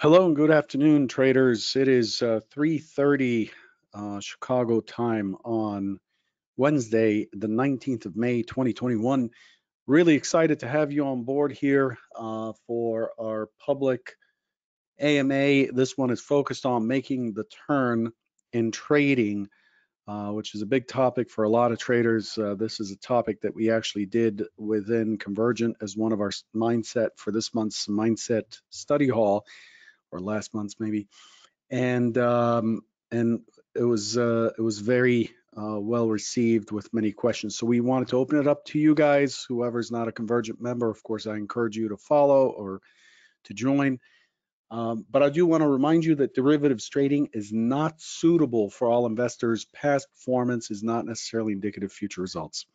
Hello and good afternoon, traders. It is uh, 3:30 uh, Chicago time on Wednesday, the 19th of May, 2021. Really excited to have you on board here uh, for our public AMA. This one is focused on making the turn in trading, uh, which is a big topic for a lot of traders. Uh, this is a topic that we actually did within Convergent as one of our mindset for this month's mindset study hall or last month's maybe, and um, and it was uh, it was very uh, well received with many questions. So we wanted to open it up to you guys. Whoever's not a Convergent member, of course, I encourage you to follow or to join. Um, but I do want to remind you that derivatives trading is not suitable for all investors. Past performance is not necessarily indicative of future results.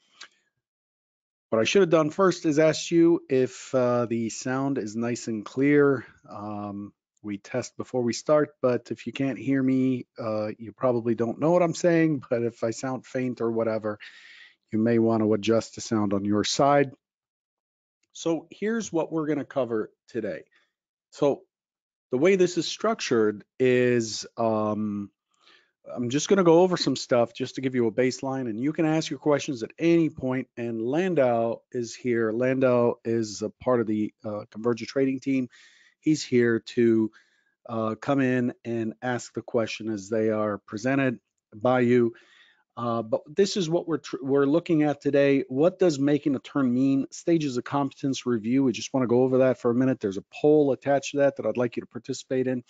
What I should have done first is ask you if uh, the sound is nice and clear. Um, we test before we start, but if you can't hear me, uh, you probably don't know what I'm saying, but if I sound faint or whatever, you may want to adjust the sound on your side. So here's what we're going to cover today. So the way this is structured is um, I'm just going to go over some stuff just to give you a baseline, and you can ask your questions at any point. And Landau is here. Landau is a part of the uh, Convergent trading team he's here to uh, come in and ask the question as they are presented by you. Uh, but this is what we're we're looking at today. What does making a turn mean? Stages of competence review. We just want to go over that for a minute. There's a poll attached to that that I'd like you to participate in.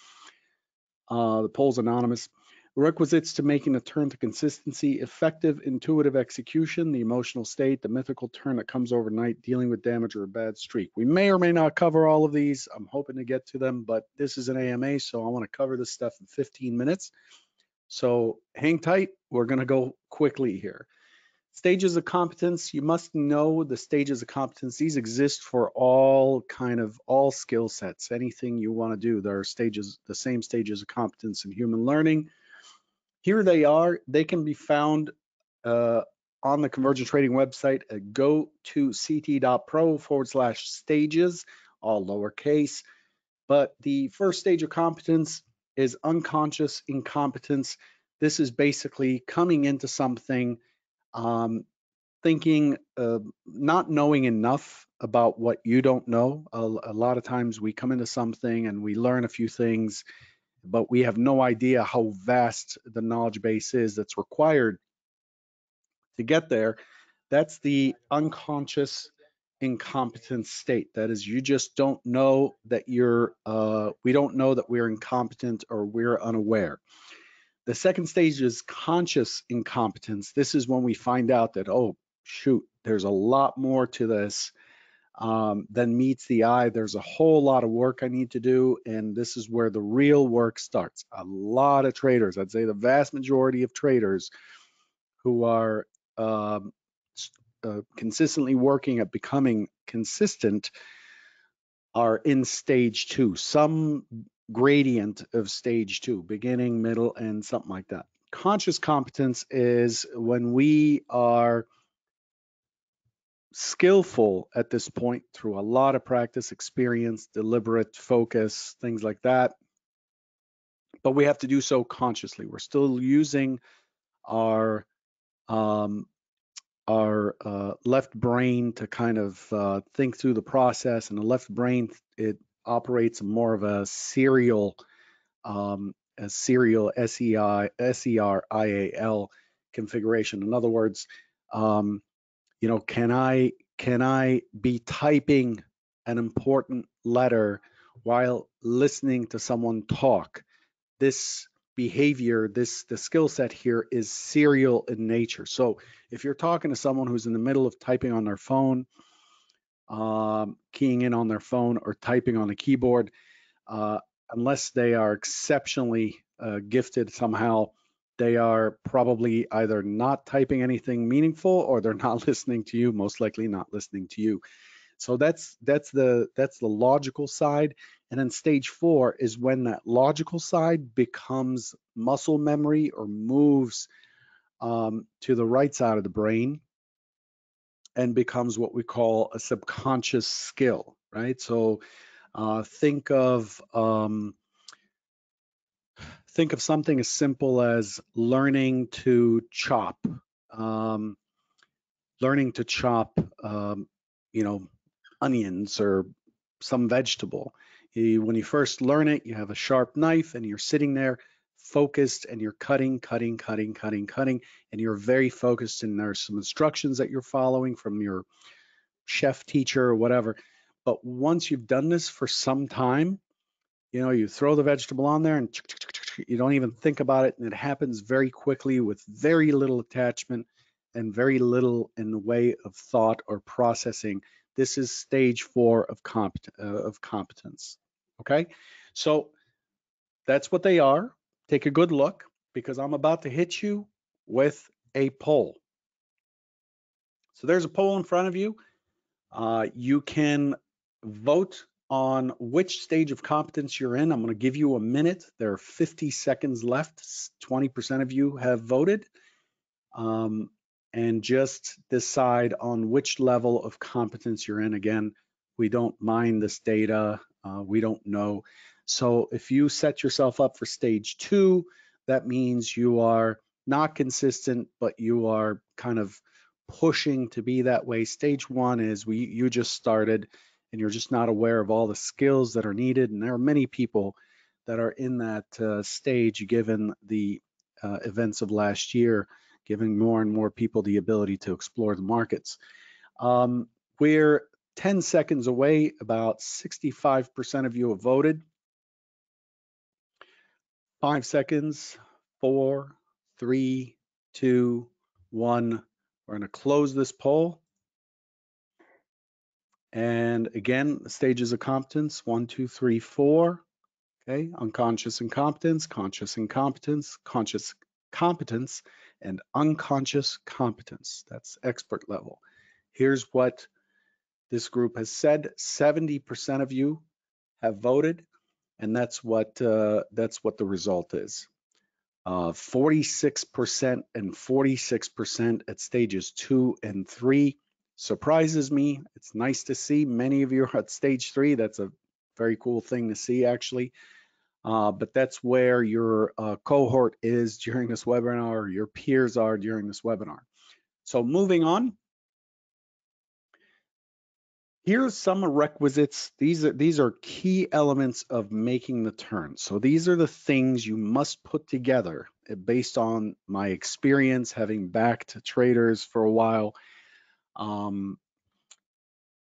Uh, the poll's anonymous. Requisites to making a turn to consistency, effective, intuitive execution, the emotional state, the mythical turn that comes overnight, dealing with damage or a bad streak. We may or may not cover all of these. I'm hoping to get to them, but this is an AMA, so I want to cover this stuff in 15 minutes. So hang tight. We're going to go quickly here. Stages of competence, you must know the stages of competence. These exist for all kind of all skill sets, anything you want to do. There are stages, the same stages of competence in human learning, here they are. They can be found uh, on the Convergent Trading website at go to ct.pro forward slash stages, all lowercase. But the first stage of competence is unconscious incompetence. This is basically coming into something, um, thinking, uh, not knowing enough about what you don't know. A, a lot of times we come into something and we learn a few things but we have no idea how vast the knowledge base is that's required to get there. That's the unconscious incompetent state. That is, you just don't know that you're, uh, we don't know that we're incompetent or we're unaware. The second stage is conscious incompetence. This is when we find out that, oh, shoot, there's a lot more to this um, then meets the eye. There's a whole lot of work I need to do, and this is where the real work starts. A lot of traders, I'd say the vast majority of traders who are um, uh, consistently working at becoming consistent are in stage two, some gradient of stage two, beginning, middle, and something like that. Conscious competence is when we are skillful at this point through a lot of practice, experience, deliberate focus, things like that. But we have to do so consciously. We're still using our um, our uh, left brain to kind of uh, think through the process, and the left brain it operates more of a serial, um, a serial S E I S E R I A L configuration. In other words, um, you know, can I can I be typing an important letter while listening to someone talk? This behavior, this the skill set here is serial in nature. So if you're talking to someone who's in the middle of typing on their phone, um, keying in on their phone or typing on a keyboard, uh, unless they are exceptionally uh, gifted somehow they are probably either not typing anything meaningful or they're not listening to you most likely not listening to you. So that's that's the that's the logical side. And then stage four is when that logical side becomes muscle memory or moves um, to the right side of the brain and becomes what we call a subconscious skill right? So uh, think of um, think of something as simple as learning to chop, um, learning to chop, um, you know, onions or some vegetable. When you first learn it, you have a sharp knife and you're sitting there focused and you're cutting, cutting, cutting, cutting, cutting, and you're very focused and there's some instructions that you're following from your chef teacher or whatever. But once you've done this for some time, you know, you throw the vegetable on there and you don't even think about it and it happens very quickly with very little attachment and very little in the way of thought or processing. This is stage four of, compet uh, of competence. Okay, so that's what they are. Take a good look because I'm about to hit you with a poll. So there's a poll in front of you. Uh, you can vote on which stage of competence you're in. I'm going to give you a minute. There are 50 seconds left. 20% of you have voted. Um, and just decide on which level of competence you're in. Again, we don't mine this data. Uh, we don't know. So if you set yourself up for stage two, that means you are not consistent, but you are kind of pushing to be that way. Stage one is we you just started and you're just not aware of all the skills that are needed. And there are many people that are in that uh, stage given the uh, events of last year, giving more and more people the ability to explore the markets. Um, we're 10 seconds away, about 65% of you have voted. Five seconds, four, three, two, one. We're gonna close this poll. And again, stages of competence, one, two, three, four. Okay, unconscious incompetence, conscious incompetence, conscious competence, and unconscious competence. That's expert level. Here's what this group has said. 70% of you have voted, and that's what uh, that's what the result is. 46% uh, and 46% at stages two and three surprises me. It's nice to see many of you are at stage three. That's a very cool thing to see actually. Uh, but that's where your uh, cohort is during this webinar, your peers are during this webinar. So moving on. Here's some requisites. These are these are key elements of making the turn. So these are the things you must put together eh, based on my experience having backed traders for a while um,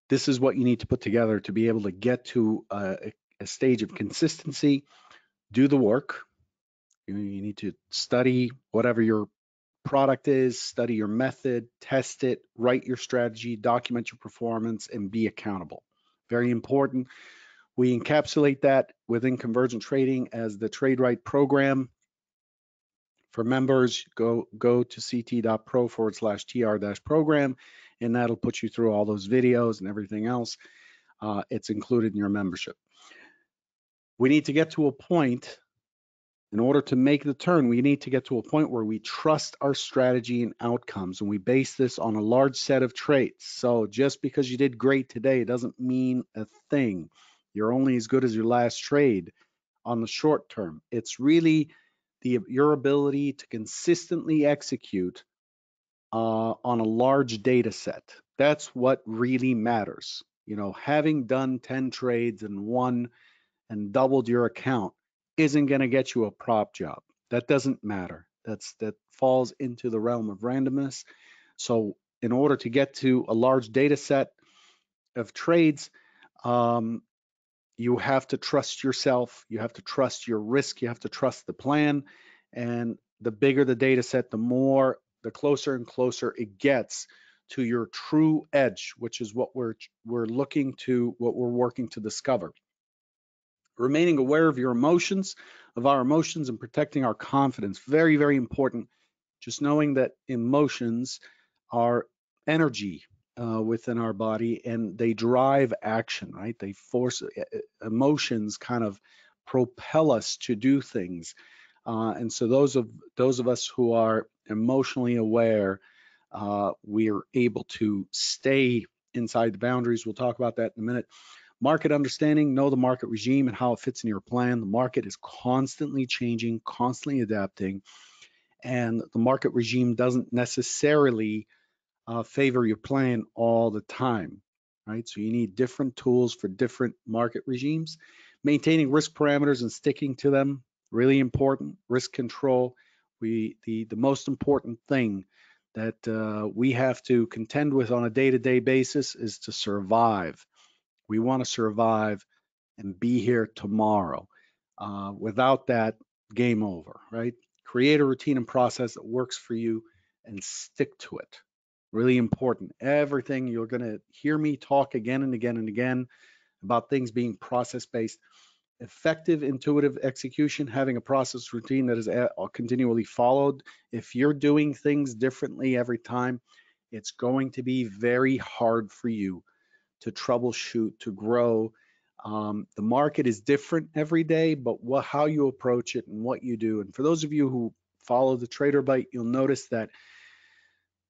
this is what you need to put together to be able to get to a, a stage of consistency, do the work. You, you need to study whatever your product is, study your method, test it, write your strategy, document your performance, and be accountable. Very important. We encapsulate that within Convergent Trading as the Trade Right program. For members, go, go to ct.pro forward slash tr dash program and that'll put you through all those videos and everything else. Uh, it's included in your membership. We need to get to a point in order to make the turn, we need to get to a point where we trust our strategy and outcomes, and we base this on a large set of traits. So just because you did great today doesn't mean a thing. You're only as good as your last trade on the short term. It's really the your ability to consistently execute uh, on a large data set. That's what really matters. You know, having done 10 trades and won and doubled your account isn't going to get you a prop job. That doesn't matter. That's that falls into the realm of randomness. So in order to get to a large data set of trades, um, you have to trust yourself. You have to trust your risk. You have to trust the plan. And the bigger the data set, the more the closer and closer it gets to your true edge, which is what we're we're looking to, what we're working to discover. Remaining aware of your emotions, of our emotions, and protecting our confidence. Very, very important. Just knowing that emotions are energy uh, within our body and they drive action, right? They force emotions kind of propel us to do things. Uh, and so those of those of us who are emotionally aware, uh, we are able to stay inside the boundaries. We'll talk about that in a minute. Market understanding, know the market regime and how it fits in your plan. The market is constantly changing, constantly adapting, and the market regime doesn't necessarily uh, favor your plan all the time, right? So you need different tools for different market regimes. Maintaining risk parameters and sticking to them, really important. Risk control, we the the most important thing that uh, we have to contend with on a day-to-day basis is to survive. We want to survive and be here tomorrow. Uh, without that, game over, right? Create a routine and process that works for you and stick to it. Really important. Everything you're going to hear me talk again and again and again about things being process based. Effective intuitive execution, having a process routine that is continually followed. If you're doing things differently every time, it's going to be very hard for you to troubleshoot, to grow. Um, the market is different every day, but what, how you approach it and what you do. And for those of you who follow the Trader Bite, you'll notice that,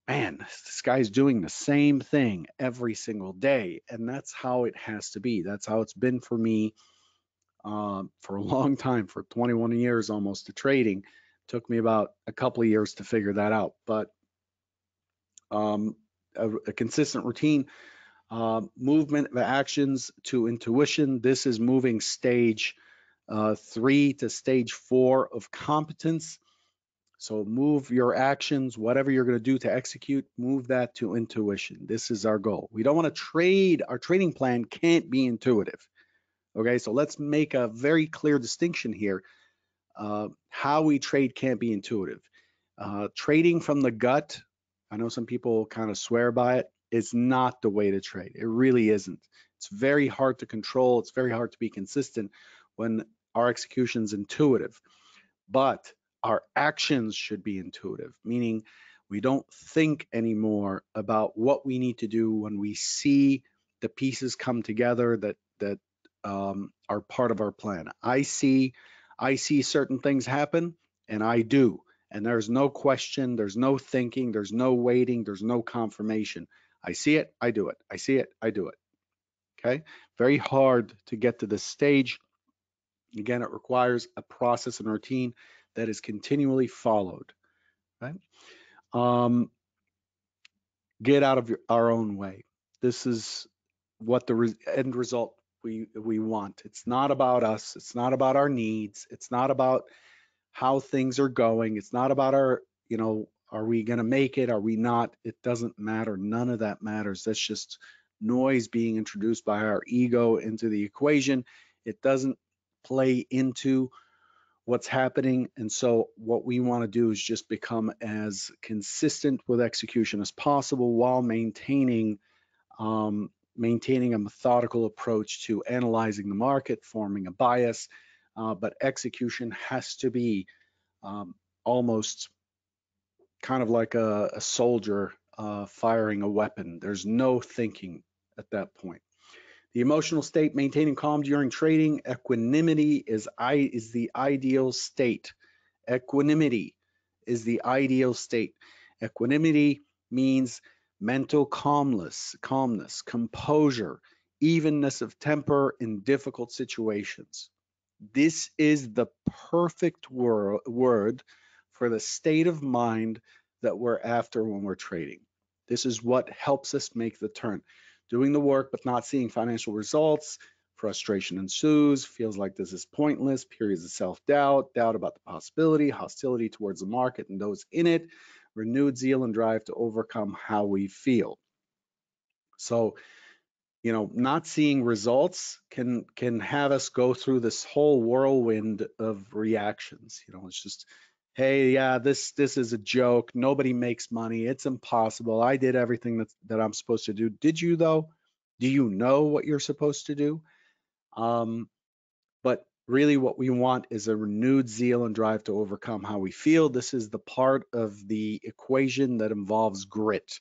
man, this guy's doing the same thing every single day. And that's how it has to be. That's how it's been for me uh, for a long time, for 21 years almost to trading. Took me about a couple of years to figure that out. But um, a, a consistent routine uh, movement of actions to intuition. This is moving stage uh, three to stage four of competence. So move your actions, whatever you're going to do to execute, move that to intuition. This is our goal. We don't want to trade. Our trading plan can't be intuitive. Okay, so let's make a very clear distinction here. Uh, how we trade can't be intuitive. Uh, trading from the gut, I know some people kind of swear by it is not the way to trade. It really isn't. It's very hard to control. It's very hard to be consistent when our execution is intuitive. But our actions should be intuitive, meaning we don't think anymore about what we need to do when we see the pieces come together that that um, are part of our plan. I see I see certain things happen, and I do. And there's no question, there's no thinking, there's no waiting, there's no confirmation. I see it, I do it. I see it, I do it. Okay, very hard to get to this stage. Again, it requires a process and routine that is continually followed. Right? Um, get out of your, our own way. This is what the re end result we we want. It's not about us. It's not about our needs. It's not about how things are going. It's not about our you know are we going to make it? Are we not? It doesn't matter. None of that matters. That's just noise being introduced by our ego into the equation. It doesn't play into what's happening. And so what we want to do is just become as consistent with execution as possible while maintaining um, maintaining a methodical approach to analyzing the market, forming a bias, uh, but execution has to be um, almost kind of like a, a soldier uh, firing a weapon. There's no thinking at that point. The emotional state, maintaining calm during trading, equanimity is, I, is the ideal state. Equanimity is the ideal state. Equanimity means mental calmness, calmness, composure, evenness of temper in difficult situations. This is the perfect wor word for the state of mind that we're after when we're trading. This is what helps us make the turn. Doing the work but not seeing financial results, frustration ensues, feels like this is pointless, periods of self-doubt, doubt about the possibility, hostility towards the market and those in it, renewed zeal and drive to overcome how we feel. So, you know, not seeing results can can have us go through this whole whirlwind of reactions. You know, it's just hey, yeah, this this is a joke. Nobody makes money. It's impossible. I did everything that that I'm supposed to do. Did you though? Do you know what you're supposed to do? Um, but really what we want is a renewed zeal and drive to overcome how we feel. This is the part of the equation that involves grit,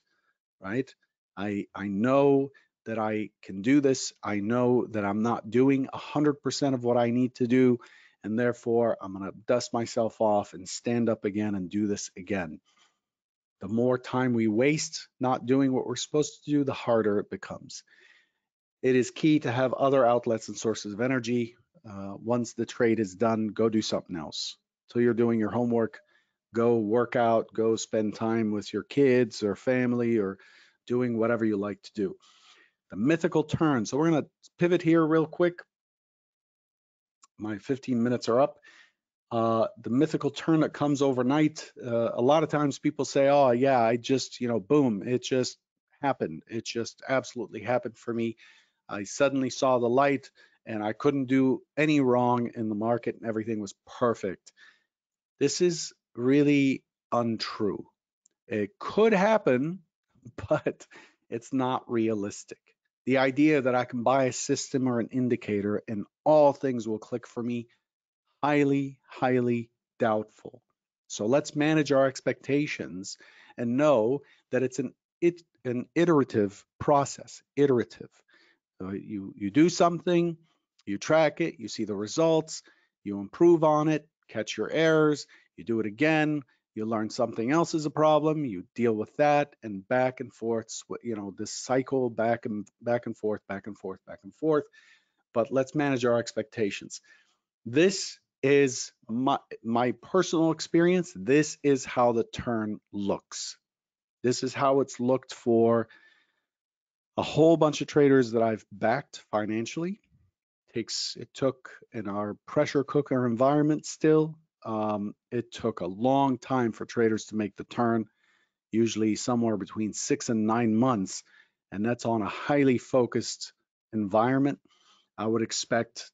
right? I I know that I can do this. I know that I'm not doing 100% of what I need to do and therefore I'm going to dust myself off and stand up again and do this again. The more time we waste not doing what we're supposed to do, the harder it becomes. it is key to have other outlets and sources of energy. Uh, once the trade is done, go do something else. So you're doing your homework, go work out, go spend time with your kids or family or doing whatever you like to do. The mythical turn. So we're going to pivot here real quick. My 15 minutes are up. Uh, the mythical turn that comes overnight. Uh, a lot of times people say, oh, yeah, I just, you know, boom, it just happened. It just absolutely happened for me. I suddenly saw the light and I couldn't do any wrong in the market and everything was perfect. This is really untrue. It could happen, but it's not realistic. The idea that I can buy a system or an indicator and all things will click for me, highly, highly doubtful. So let's manage our expectations and know that it's an it an iterative process, iterative. So you you do something, you track it, you see the results, you improve on it, catch your errors, you do it again, you learn something else is a problem, you deal with that, and back and forth, you know, this cycle back and back and forth, back and forth, back and forth. But let's manage our expectations. This is my my personal experience. This is how the turn looks. This is how it's looked for a whole bunch of traders that I've backed financially takes it took in our pressure cooker environment still um, it took a long time for traders to make the turn usually somewhere between six and nine months and that's on a highly focused environment. I would expect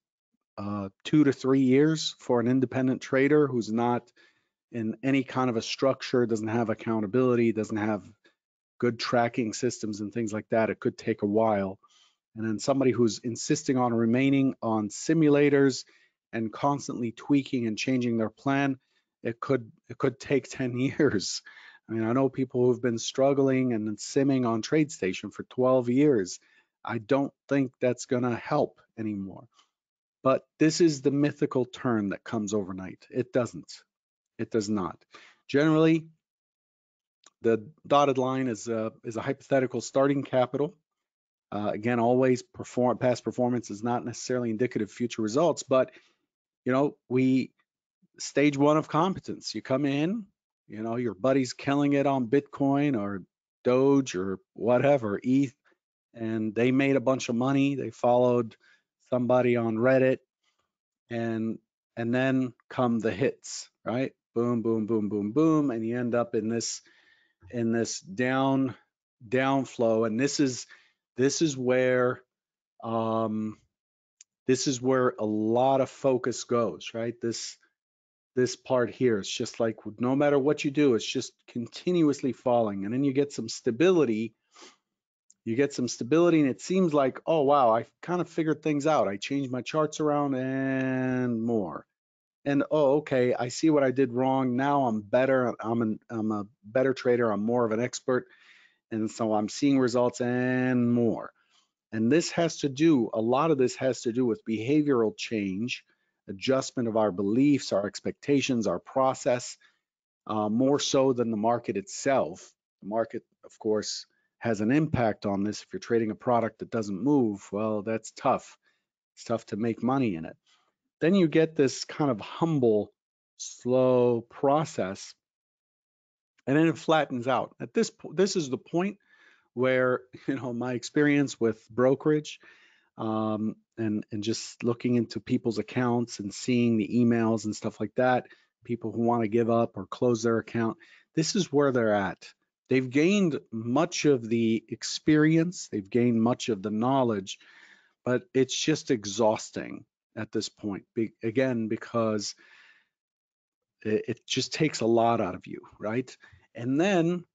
uh, two to three years for an independent trader who's not in any kind of a structure doesn't have accountability doesn't have good tracking systems and things like that it could take a while and then somebody who's insisting on remaining on simulators and constantly tweaking and changing their plan, it could it could take 10 years. I mean, I know people who've been struggling and simming on TradeStation for 12 years. I don't think that's going to help anymore. But this is the mythical turn that comes overnight. It doesn't. It does not. Generally, the dotted line is a, is a hypothetical starting capital uh, again, always perform past performance is not necessarily indicative of future results, but you know, we stage one of competence. You come in, you know, your buddy's killing it on Bitcoin or Doge or whatever, ETH, and they made a bunch of money. They followed somebody on Reddit, and and then come the hits, right? Boom, boom, boom, boom, boom, and you end up in this in this down down flow, and this is this is where um, this is where a lot of focus goes, right? This this part here, it's just like no matter what you do, it's just continuously falling, and then you get some stability. You get some stability, and it seems like, oh wow, I kind of figured things out. I changed my charts around and more. And oh, okay, I see what I did wrong. Now I'm better. I'm an, I'm a better trader. I'm more of an expert and so I'm seeing results and more. And this has to do, a lot of this has to do with behavioral change, adjustment of our beliefs, our expectations, our process, uh, more so than the market itself. The market, of course, has an impact on this. If you're trading a product that doesn't move, well, that's tough. It's tough to make money in it. Then you get this kind of humble, slow process and then it flattens out. At this this is the point where you know my experience with brokerage um, and and just looking into people's accounts and seeing the emails and stuff like that, people who want to give up or close their account. This is where they're at. They've gained much of the experience, they've gained much of the knowledge, but it's just exhausting at this point. Be, again, because it, just takes a lot out of you, right? And then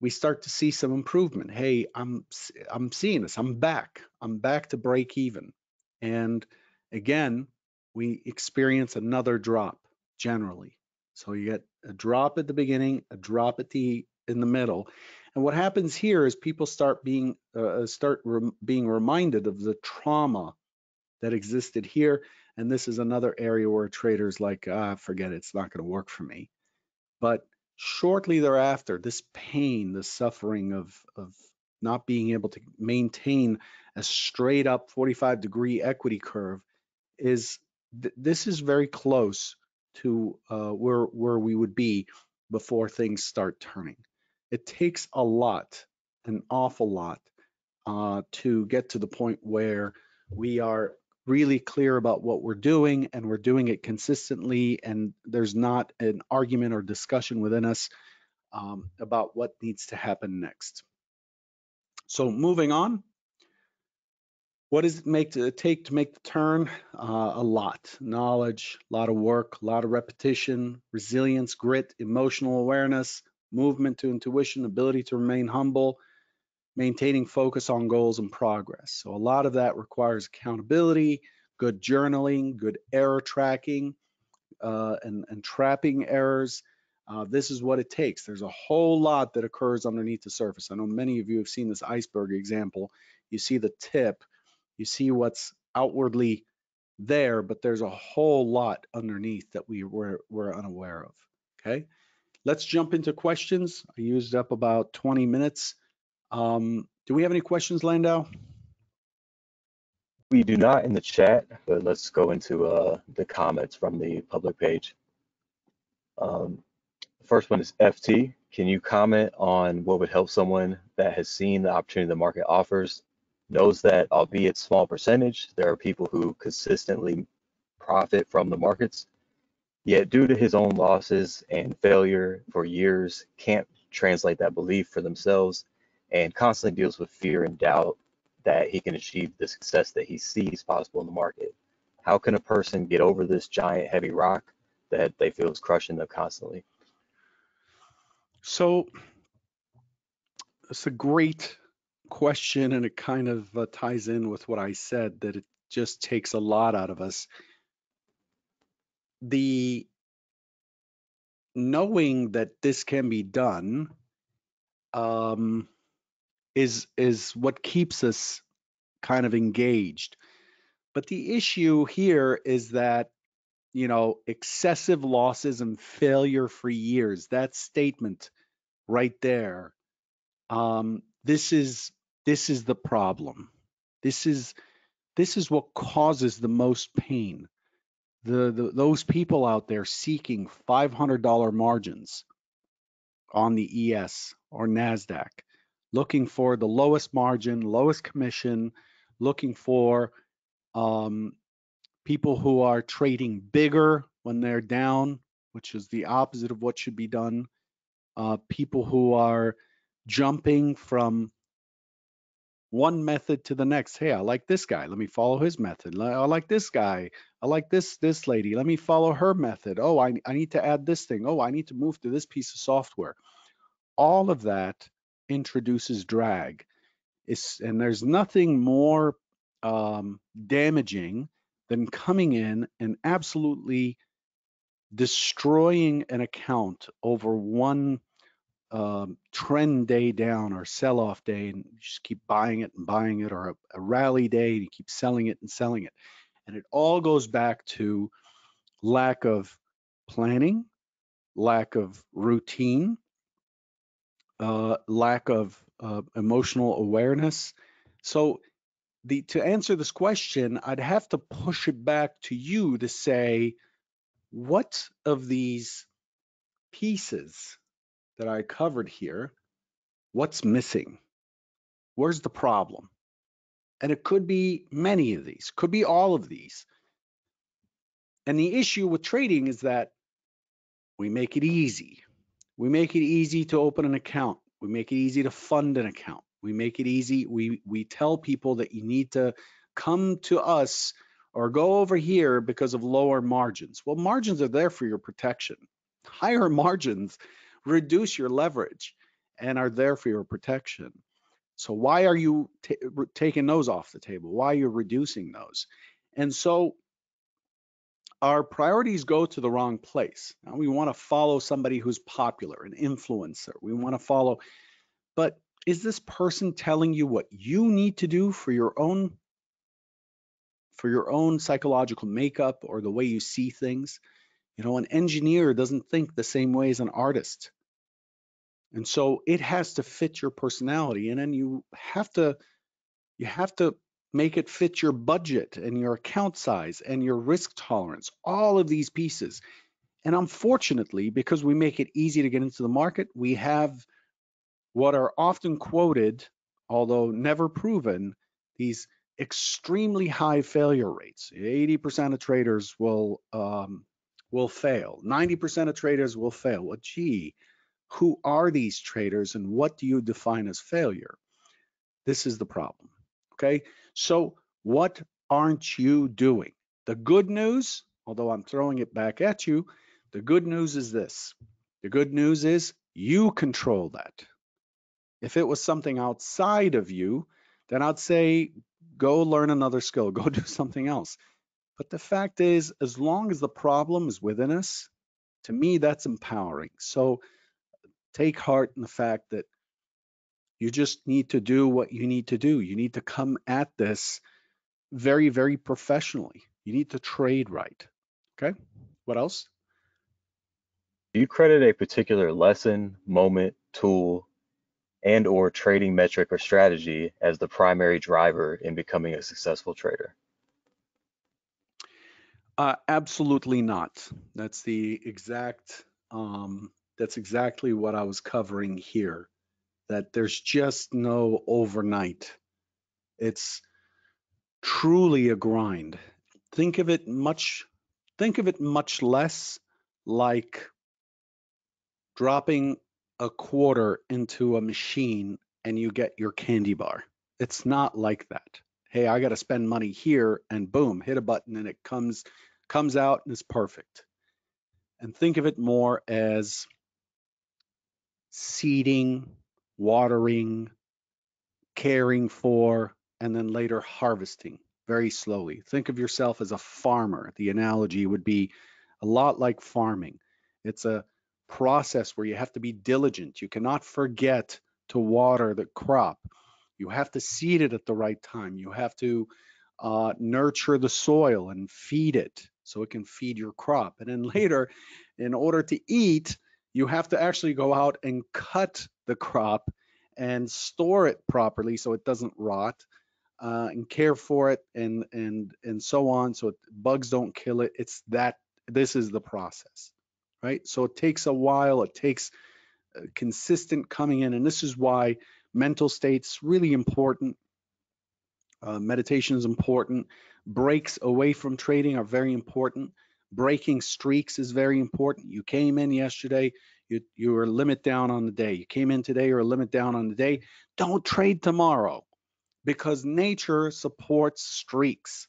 we start to see some improvement. Hey, I'm I'm seeing this. I'm back. I'm back to break even. And again, we experience another drop generally. So you get a drop at the beginning, a drop at the in the middle. And what happens here is people start being uh, start re being reminded of the trauma that existed here. And this is another area where traders like, ah, forget it, it's not going to work for me. But shortly thereafter, this pain, the suffering of, of not being able to maintain a straight up 45 degree equity curve is th this is very close to uh, where where we would be before things start turning. It takes a lot, an awful lot, uh, to get to the point where we are really clear about what we're doing and we're doing it consistently and there's not an argument or discussion within us um, about what needs to happen next. So moving on, what does it make to take to make the turn? Uh, a lot, knowledge, a lot of work, a lot of repetition, resilience, grit, emotional awareness, movement to intuition, ability to remain humble, maintaining focus on goals and progress. So a lot of that requires accountability, good journaling, good error tracking, uh, and, and trapping errors. Uh, this is what it takes. There's a whole lot that occurs underneath the surface. I know many of you have seen this iceberg example. You see the tip, you see what's outwardly there, but there's a whole lot underneath that we were, were unaware of, okay? Let's jump into questions. I used up about 20 minutes. Um, do we have any questions, Landau? We do not in the chat, but let's go into uh, the comments from the public page. Um, the first one is FT. Can you comment on what would help someone that has seen the opportunity the market offers, knows that albeit small percentage, there are people who consistently profit from the markets, yet due to his own losses and failure for years, can't translate that belief for themselves and constantly deals with fear and doubt that he can achieve the success that he sees possible in the market. How can a person get over this giant heavy rock that they feel is crushing them constantly? So it's a great question, and it kind of uh, ties in with what I said that it just takes a lot out of us. The knowing that this can be done um, is is what keeps us kind of engaged. But the issue here is that you know excessive losses and failure for years. That statement right there. Um, this is this is the problem. This is this is what causes the most pain. The, the those people out there seeking $500 margins on the ES or Nasdaq looking for the lowest margin, lowest commission, looking for um, people who are trading bigger when they're down, which is the opposite of what should be done. Uh, people who are jumping from one method to the next. Hey, I like this guy. Let me follow his method. I like this guy. I like this this lady. Let me follow her method. Oh, I, I need to add this thing. Oh, I need to move to this piece of software. All of that introduces drag. It's, and there's nothing more um, damaging than coming in and absolutely destroying an account over one um, trend day down or sell off day and you just keep buying it and buying it or a, a rally day and you keep selling it and selling it. And it all goes back to lack of planning, lack of routine, uh, lack of uh, emotional awareness. So the to answer this question, I'd have to push it back to you to say, what of these pieces that I covered here, what's missing? Where's the problem? And it could be many of these, could be all of these. And the issue with trading is that we make it easy. We make it easy to open an account. We make it easy to fund an account. We make it easy. We we tell people that you need to come to us or go over here because of lower margins. Well, margins are there for your protection. Higher margins reduce your leverage and are there for your protection. So why are you taking those off the table? Why are you reducing those? And so our priorities go to the wrong place. Now, we want to follow somebody who's popular, an influencer. We want to follow, but is this person telling you what you need to do for your own for your own psychological makeup or the way you see things? You know, an engineer doesn't think the same way as an artist. And so it has to fit your personality. And then you have to you have to make it fit your budget and your account size and your risk tolerance, all of these pieces. And unfortunately, because we make it easy to get into the market, we have what are often quoted, although never proven, these extremely high failure rates. 80% of traders will um, will fail. 90% of traders will fail. Well, gee, who are these traders and what do you define as failure? This is the problem. Okay, so what aren't you doing? The good news, although I'm throwing it back at you, the good news is this. The good news is you control that. If it was something outside of you, then I'd say go learn another skill, go do something else. But the fact is, as long as the problem is within us, to me, that's empowering. So take heart in the fact that you just need to do what you need to do. You need to come at this very, very professionally. You need to trade right. Okay. What else? Do you credit a particular lesson, moment, tool, and or trading metric or strategy as the primary driver in becoming a successful trader? Uh, absolutely not. That's the exact um, that's exactly what I was covering here. That there's just no overnight. It's truly a grind. Think of it much think of it much less like dropping a quarter into a machine and you get your candy bar. It's not like that. Hey, I got to spend money here and boom, hit a button and it comes comes out and it's perfect. And think of it more as seeding, watering, caring for, and then later harvesting very slowly. Think of yourself as a farmer. The analogy would be a lot like farming. It's a process where you have to be diligent. You cannot forget to water the crop. You have to seed it at the right time. You have to uh, nurture the soil and feed it so it can feed your crop. And then later, in order to eat, you have to actually go out and cut the crop and store it properly so it doesn't rot uh, and care for it and and and so on so it, bugs don't kill it. It's that this is the process right? So it takes a while. It takes uh, consistent coming in and this is why mental states really important. Uh, meditation is important. Breaks away from trading are very important. Breaking streaks is very important. You came in yesterday, you, you were limit down on the day. You came in today, you're a limit down on the day. Don't trade tomorrow because nature supports streaks.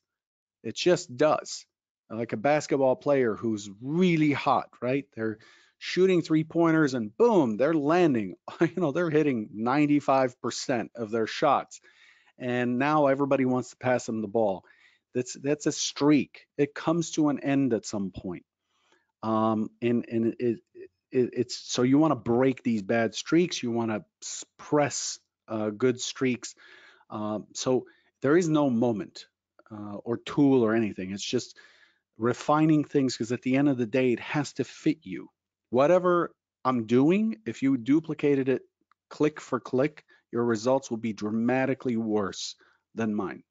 It just does. Like a basketball player who's really hot, right? They're shooting three pointers and boom, they're landing. You know, they're hitting 95% of their shots. And now everybody wants to pass them the ball. That's that's a streak. It comes to an end at some point. Um, and and it, it, it's so you want to break these bad streaks. You want to press uh, good streaks. Um, so there is no moment uh, or tool or anything. It's just refining things because at the end of the day, it has to fit you. Whatever I'm doing, if you duplicated it click for click, your results will be dramatically worse than mine.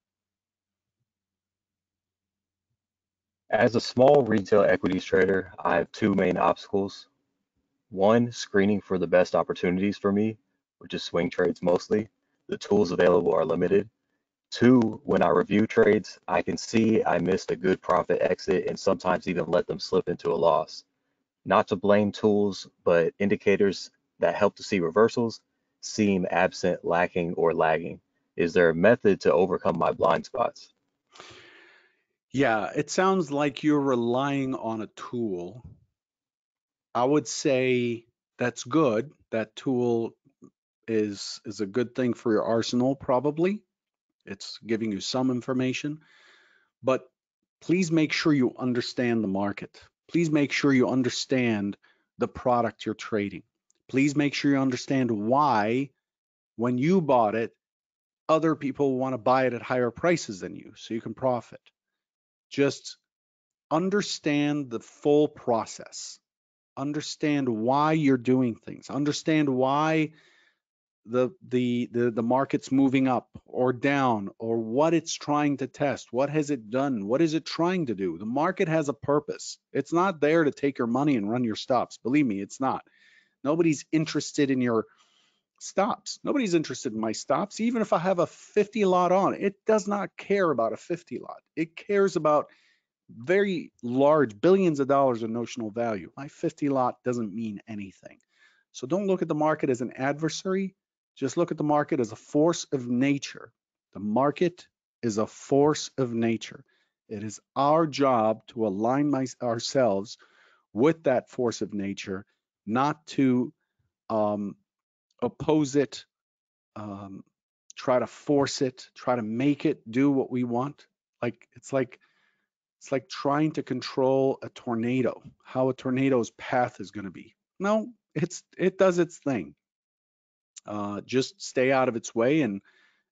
As a small retail equities trader, I have two main obstacles. One, screening for the best opportunities for me, which is swing trades mostly. The tools available are limited. Two, when I review trades, I can see I missed a good profit exit and sometimes even let them slip into a loss. Not to blame tools, but indicators that help to see reversals seem absent, lacking, or lagging. Is there a method to overcome my blind spots? Yeah, it sounds like you're relying on a tool. I would say that's good. That tool is is a good thing for your arsenal probably. It's giving you some information, but please make sure you understand the market. Please make sure you understand the product you're trading. Please make sure you understand why when you bought it, other people want to buy it at higher prices than you so you can profit just understand the full process. Understand why you're doing things, understand why the the the the market's moving up or down or what it's trying to test what has it done what is it trying to do? The market has a purpose. It's not there to take your money and run your stops. Believe me it's not. Nobody's interested in your stops. Nobody's interested in my stops. Even if i have a 50 lot on it does not care about a 50 lot. It cares about very large billions of dollars of notional value my 50 lot doesn't mean anything so don't look at the market as an adversary just look at the market as a force of nature. The market is a force of nature. It is our job to align my, ourselves with that force of nature, not to um, oppose it, um, try to force it, try to make it do what we want. Like it's like it's like trying to control a tornado, how a tornado's path is going to be. No, it's it does its thing. Uh, just stay out of its way and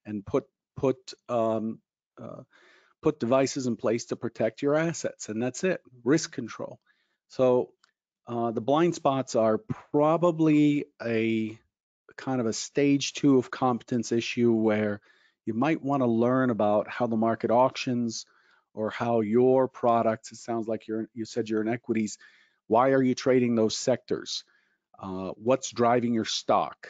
and put put um, uh, put devices in place to protect your assets, and that's it. Risk control. So uh, the blind spots are probably a kind of a stage two of competence issue where you might want to learn about how the market auctions or how your products. It sounds like you're you said you're in equities. Why are you trading those sectors? Uh, what's driving your stock?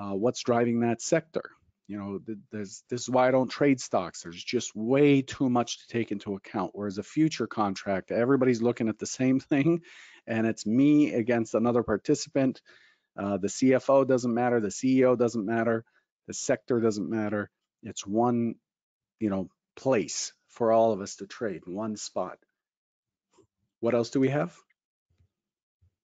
uh, what's driving that sector. You know, this is why I don't trade stocks. There's just way too much to take into account. Whereas a future contract, everybody's looking at the same thing, and it's me against another participant. Uh, the CFO doesn't matter, the CEO doesn't matter, the sector doesn't matter. It's one, you know, place for all of us to trade, one spot. What else do we have?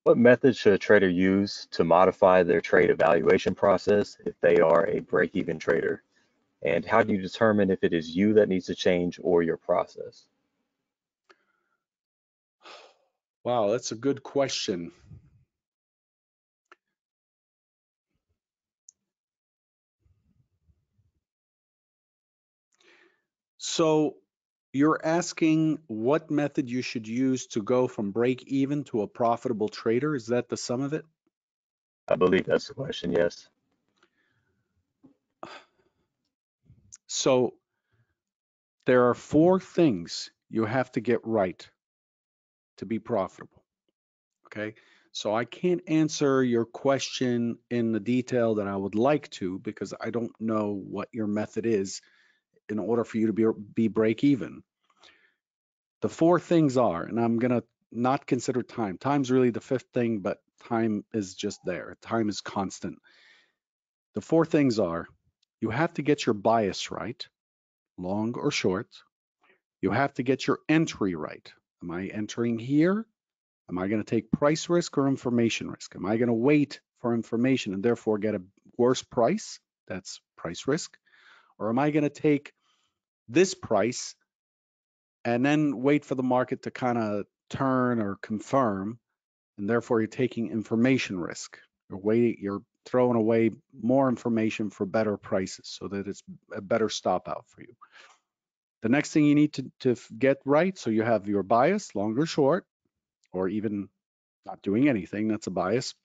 What method should a trader use to modify their trade evaluation process if they are a break-even trader? And how do you determine if it is you that needs to change or your process? Wow, that's a good question. So you're asking what method you should use to go from break even to a profitable trader. Is that the sum of it? I believe that's the question, yes. So there are four things you have to get right to be profitable. Okay. So I can't answer your question in the detail that I would like to because I don't know what your method is in order for you to be, be break even. The four things are, and I'm going to not consider time. Time's really the fifth thing, but time is just there. Time is constant. The four things are you have to get your bias right, long or short. You have to get your entry right. Am I entering here? Am I going to take price risk or information risk? Am I going to wait for information and therefore get a worse price? That's price risk. Or am I going to take this price and then wait for the market to kind of turn or confirm, and therefore you're taking information risk. You're waiting, you're throwing away more information for better prices so that it's a better stop out for you. The next thing you need to, to get right, so you have your bias, long or short, or even not doing anything, that's a bias.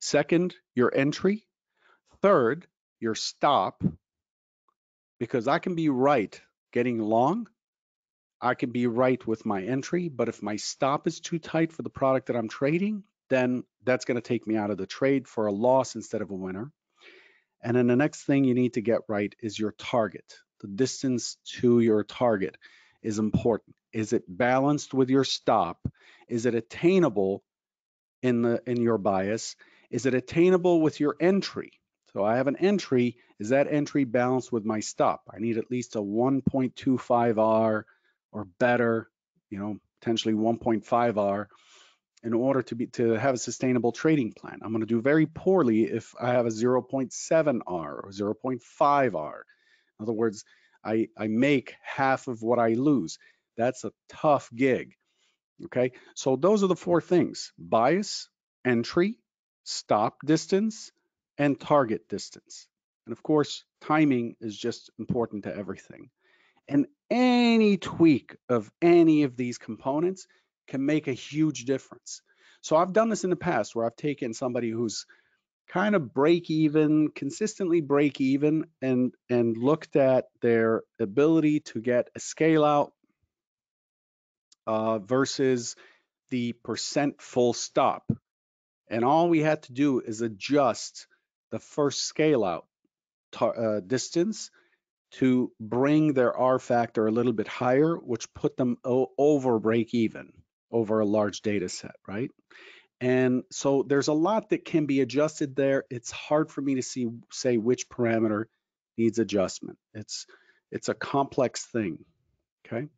Second, your entry. Third, your stop, because I can be right getting long, I can be right with my entry, but if my stop is too tight for the product that I'm trading, then that's going to take me out of the trade for a loss instead of a winner. And then the next thing you need to get right is your target. The distance to your target is important. Is it balanced with your stop? Is it attainable in the in your bias? Is it attainable with your entry? So I have an entry. Is that entry balanced with my stop? I need at least a 1.25 R or better, you know, potentially 1.5 R in order to be to have a sustainable trading plan. I'm going to do very poorly if I have a 0.7 R or 0.5 R. In other words, I, I make half of what I lose. That's a tough gig. Okay, so those are the four things: bias, entry, stop distance, and target distance. And of course, timing is just important to everything. And any tweak of any of these components can make a huge difference. So I've done this in the past where I've taken somebody who's kind of break even, consistently break even, and and looked at their ability to get a scale out uh, versus the percent full stop. And all we had to do is adjust the first scale out uh, distance to bring their R factor a little bit higher, which put them over break even over a large data set, right? And so there's a lot that can be adjusted there. It's hard for me to see say which parameter needs adjustment. It's it's a complex thing. Okay.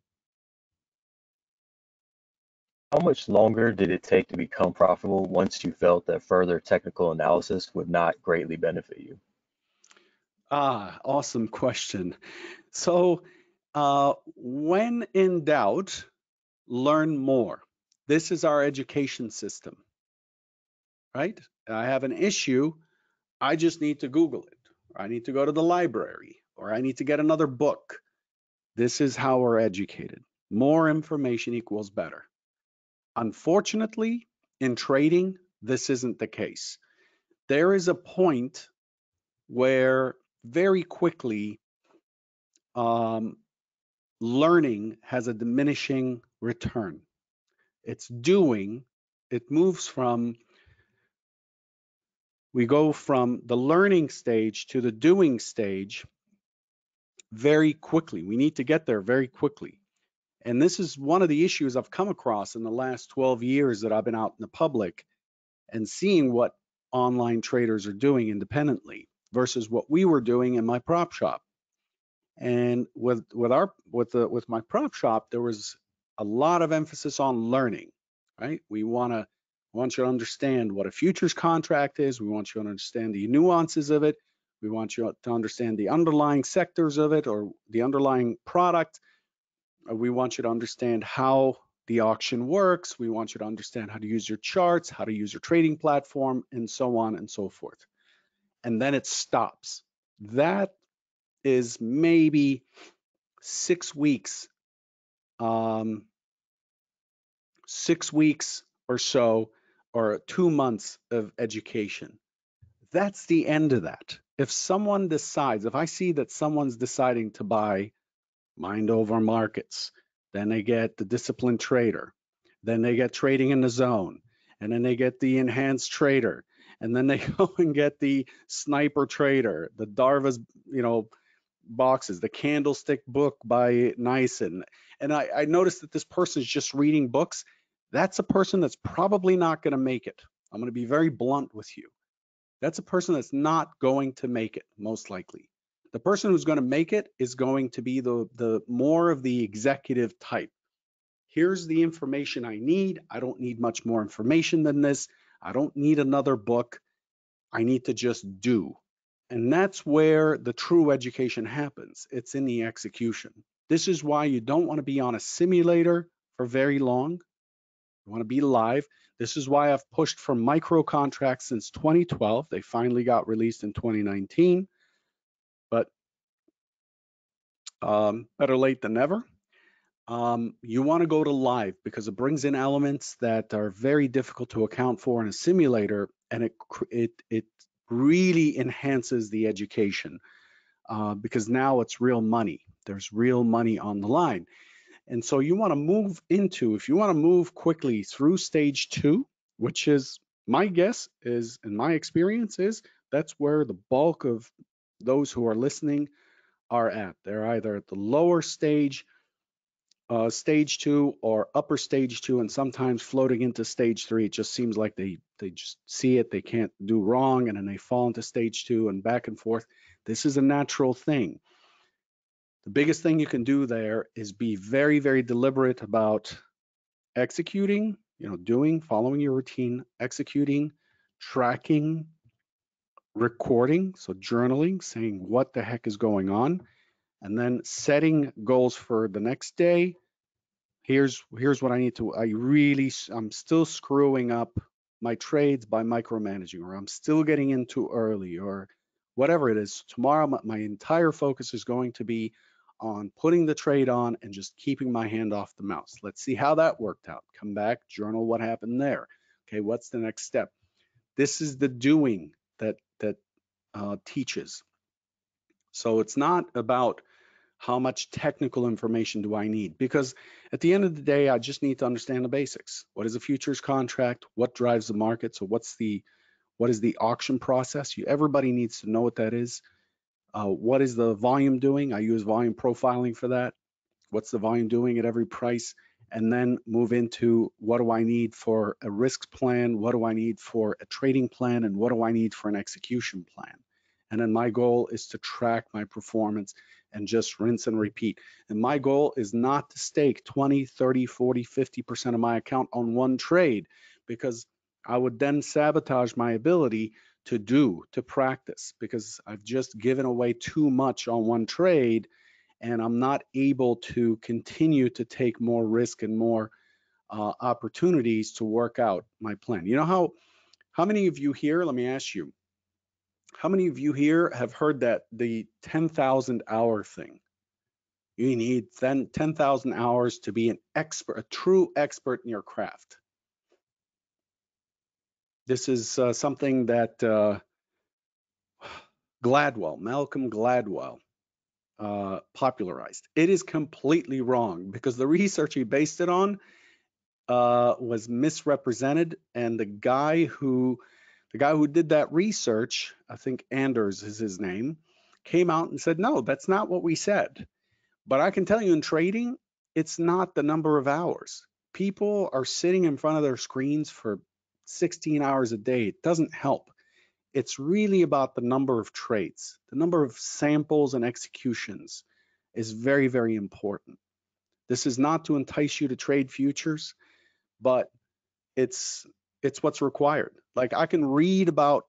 How much longer did it take to become profitable once you felt that further technical analysis would not greatly benefit you? Ah, awesome question. So, uh, when in doubt, learn more. This is our education system, right? I have an issue, I just need to Google it. I need to go to the library, or I need to get another book. This is how we're educated. More information equals better. Unfortunately, in trading, this isn't the case. There is a point where very quickly um, learning has a diminishing return. It's doing, it moves from, we go from the learning stage to the doing stage very quickly. We need to get there very quickly. And this is one of the issues I've come across in the last 12 years that I've been out in the public and seeing what online traders are doing independently versus what we were doing in my prop shop. And with with our with the with my prop shop, there was a lot of emphasis on learning, right? We want to want you to understand what a futures contract is. We want you to understand the nuances of it. We want you to understand the underlying sectors of it or the underlying product. Uh, we want you to understand how the auction works. We want you to understand how to use your charts, how to use your trading platform, and so on and so forth. And then it stops. That is maybe six weeks, um, six weeks or so, or two months of education. That's the end of that. If someone decides, if I see that someone's deciding to buy mind over markets. Then they get the disciplined trader. Then they get trading in the zone. And then they get the enhanced trader. And then they go and get the sniper trader, the Darvas, you know, boxes, the candlestick book by Nison. And I, I noticed that this person is just reading books. That's a person that's probably not going to make it. I'm going to be very blunt with you. That's a person that's not going to make it, most likely. The person who's going to make it is going to be the, the more of the executive type. Here's the information I need. I don't need much more information than this. I don't need another book. I need to just do. And that's where the true education happens. It's in the execution. This is why you don't want to be on a simulator for very long. You want to be live. This is why I've pushed for micro contracts since 2012. They finally got released in 2019 but um, better late than never. Um, you want to go to live because it brings in elements that are very difficult to account for in a simulator, and it it it really enhances the education uh, because now it's real money. There's real money on the line, and so you want to move into if you want to move quickly through stage two, which is my guess is in my experience is that's where the bulk of those who are listening are at. They're either at the lower stage, uh, stage two, or upper stage two, and sometimes floating into stage three. It just seems like they they just see it, they can't do wrong, and then they fall into stage two and back and forth. This is a natural thing. The biggest thing you can do there is be very, very deliberate about executing, you know, doing, following your routine, executing, tracking, recording, so journaling, saying what the heck is going on, and then setting goals for the next day. Here's here's what I need to. I really I'm still screwing up my trades by micromanaging, or I'm still getting in too early, or whatever it is. Tomorrow, my, my entire focus is going to be on putting the trade on and just keeping my hand off the mouse. Let's see how that worked out. Come back, journal what happened there. Okay, what's the next step? This is the doing that that uh, teaches. So it's not about how much technical information do I need? Because at the end of the day, I just need to understand the basics. What is a futures contract? What drives the market? So what's the what is the auction process? You, everybody needs to know what that is. Uh, what is the volume doing? I use volume profiling for that. What's the volume doing at every price? And then move into what do I need for a risk plan? What do I need for a trading plan? And what do I need for an execution plan? And then my goal is to track my performance and just rinse and repeat. And my goal is not to stake 20, 30, 40, 50% of my account on one trade because I would then sabotage my ability to do, to practice, because I've just given away too much on one trade and I'm not able to continue to take more risk and more uh, opportunities to work out my plan. You know how how many of you here, let me ask you, how many of you here have heard that the 10,000 hour thing? You need 10,000 hours to be an expert, a true expert in your craft. This is uh, something that uh, Gladwell, Malcolm Gladwell, uh, popularized. It is completely wrong because the research he based it on uh, was misrepresented, and the guy who the guy who did that research, I think Anders is his name, came out and said, no, that's not what we said. But I can tell you in trading, it's not the number of hours. People are sitting in front of their screens for 16 hours a day. It doesn't help. It's really about the number of trades. The number of samples and executions is very, very important. This is not to entice you to trade futures, but it's it's what's required. Like I can read about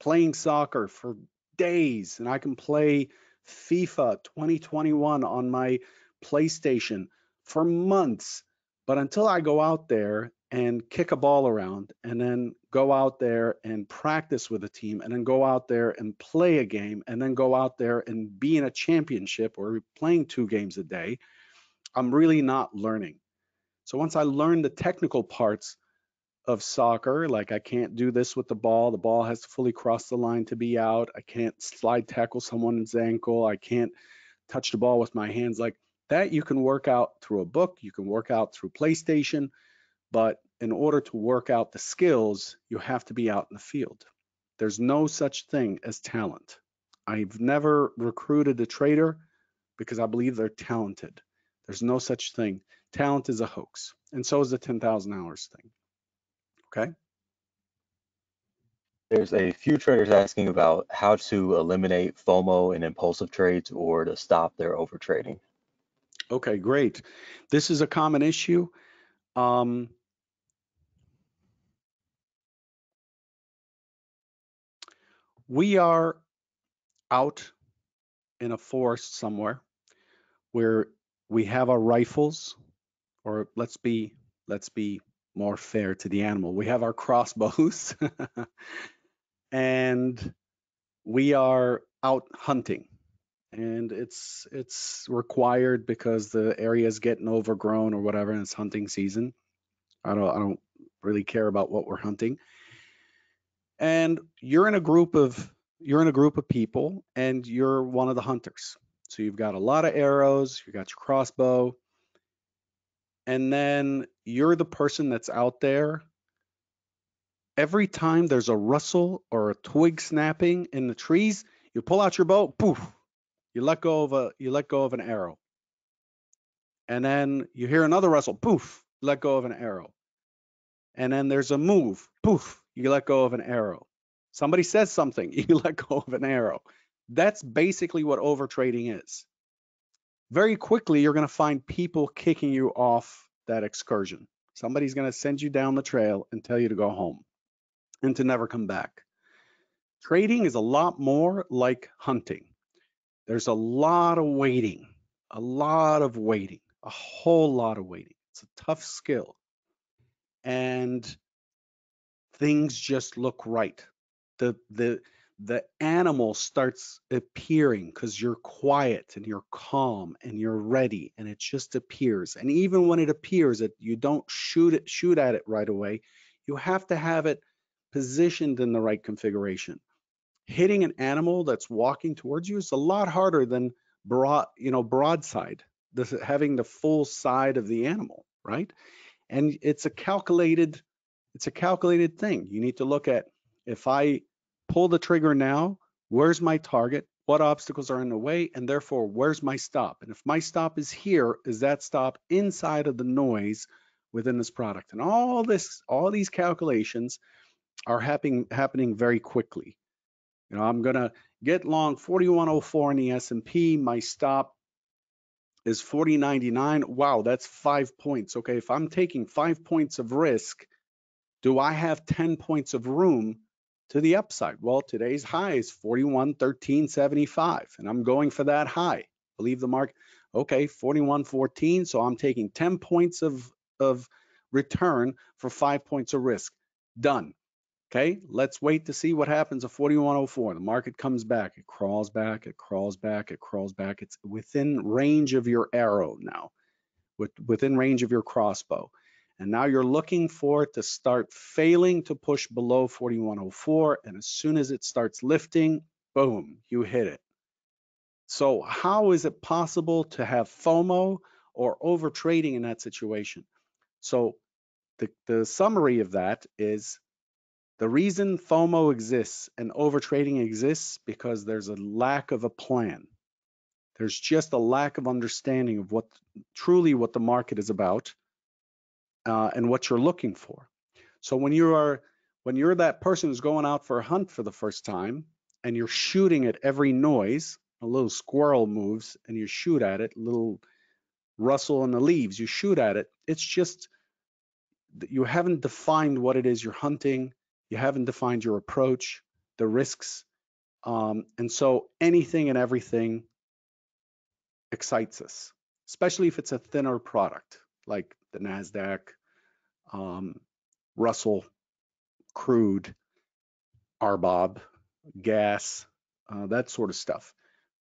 playing soccer for days and I can play FIFA 2021 on my PlayStation for months. But until I go out there and kick a ball around and then go out there and practice with a team and then go out there and play a game and then go out there and be in a championship or playing two games a day, I'm really not learning. So once I learn the technical parts of soccer. Like I can't do this with the ball. The ball has to fully cross the line to be out. I can't slide tackle someone's ankle. I can't touch the ball with my hands. Like that you can work out through a book, you can work out through PlayStation, but in order to work out the skills, you have to be out in the field. There's no such thing as talent. I've never recruited a trader because I believe they're talented. There's no such thing. Talent is a hoax, and so is the 10,000 hours thing. Okay. There's a few traders asking about how to eliminate FOMO in impulsive trades or to stop their overtrading. Okay, great. This is a common issue. Um, we are out in a forest somewhere where we have our rifles, or let's be let's be more fair to the animal. We have our crossbows and we are out hunting and it's it's required because the area is getting overgrown or whatever and it's hunting season. I don't I don't really care about what we're hunting. And you're in a group of you're in a group of people and you're one of the hunters. So you've got a lot of arrows, you got your crossbow, and then you're the person that's out there. Every time there's a rustle or a twig snapping in the trees you pull out your bow poof you let go of a you let go of an arrow. And then you hear another rustle poof let go of an arrow. And then there's a move poof you let go of an arrow. Somebody says something you let go of an arrow. That's basically what overtrading is very quickly you're going to find people kicking you off that excursion. Somebody's going to send you down the trail and tell you to go home and to never come back. Trading is a lot more like hunting. There's a lot of waiting, a lot of waiting, a whole lot of waiting. It's a tough skill. And things just look right. The the the animal starts appearing because you're quiet and you're calm and you're ready and it just appears. And even when it appears that you don't shoot it shoot at it right away. You have to have it positioned in the right configuration. Hitting an animal that's walking towards you is a lot harder than broad you know broadside this having the full side of the animal right? And it's a calculated it's a calculated thing. You need to look at if i pull the trigger now, where's my target? What obstacles are in the way? And therefore, where's my stop? And if my stop is here, is that stop inside of the noise within this product? And all this, all these calculations are happening happening very quickly. You know, I'm gonna get long 4104 in the S&P. My stop is 4099. Wow, that's five points. Okay, if I'm taking five points of risk, do I have 10 points of room to the upside? Well, today's high is 41, 13, 75, and I'm going for that high. Believe the mark. Okay, 41, 14. So I'm taking 10 points of, of return for five points of risk. Done. Okay, let's wait to see what happens at 4104. The market comes back, it crawls back, it crawls back, it crawls back. It's within range of your arrow now, with, within range of your crossbow. And now you're looking for it to start failing to push below 4104. And as soon as it starts lifting, boom, you hit it. So how is it possible to have FOMO or over trading in that situation? So the, the summary of that is the reason FOMO exists and over trading exists because there's a lack of a plan. There's just a lack of understanding of what truly what the market is about uh, and what you're looking for. So when you are when you're that person who's going out for a hunt for the first time and you're shooting at every noise, a little squirrel moves and you shoot at it, little rustle in the leaves, you shoot at it. It's just you haven't defined what it is you're hunting. You haven't defined your approach, the risks, um, and so anything and everything excites us, especially if it's a thinner product like the Nasdaq, um, Russell, crude, RBOB, gas, uh, that sort of stuff.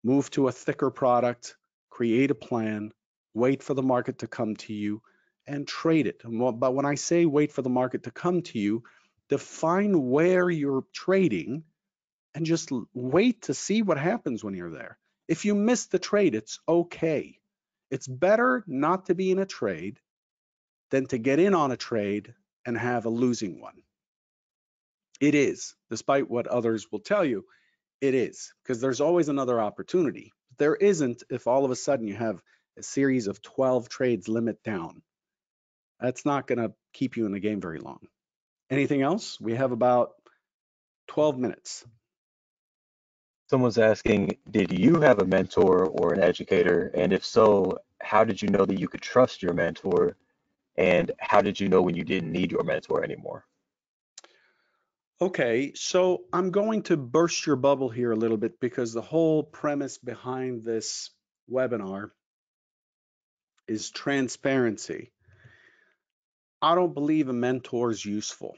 Move to a thicker product, create a plan, wait for the market to come to you, and trade it. But when I say wait for the market to come to you, define where you're trading and just wait to see what happens when you're there. If you miss the trade, it's okay. It's better not to be in a trade than to get in on a trade and have a losing one. It is, despite what others will tell you, it is, because there's always another opportunity. There isn't if all of a sudden you have a series of 12 trades limit down. That's not going to keep you in the game very long. Anything else? We have about 12 minutes. Someone's asking, did you have a mentor or an educator? And if so, how did you know that you could trust your mentor and how did you know when you didn't need your mentor anymore? Okay, so I'm going to burst your bubble here a little bit because the whole premise behind this webinar is transparency. I don't believe a mentor is useful.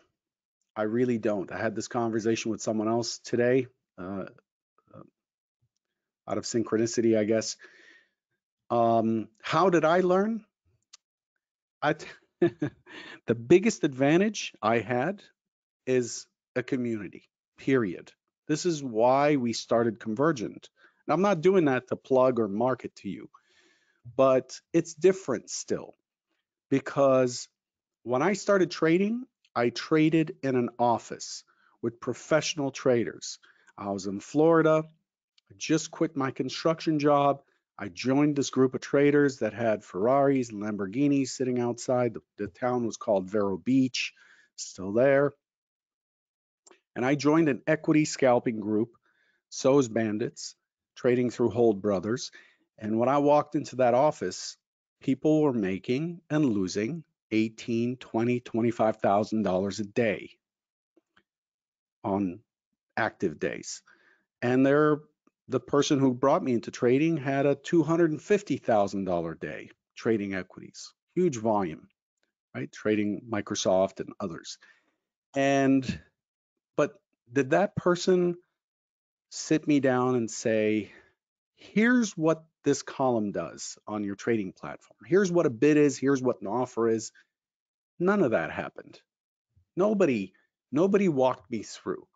I really don't. I had this conversation with someone else today, uh, uh out of synchronicity, I guess. Um, how did I learn? I t- the biggest advantage I had is a community, period. This is why we started Convergent. And I'm not doing that to plug or market to you, but it's different still because when I started trading, I traded in an office with professional traders. I was in Florida. I just quit my construction job. I joined this group of traders that had Ferraris and Lamborghinis sitting outside. The, the town was called Vero Beach, still there. And I joined an equity scalping group, So's Bandits, trading through Hold Brothers. And when I walked into that office, people were making and losing 18, 20, 25,000 dollars a day on active days. And they're the person who brought me into trading had a $250,000 day trading equities, huge volume, right? Trading Microsoft and others. And, but did that person sit me down and say, here's what this column does on your trading platform. Here's what a bid is, here's what an offer is. None of that happened. Nobody, nobody walked me through.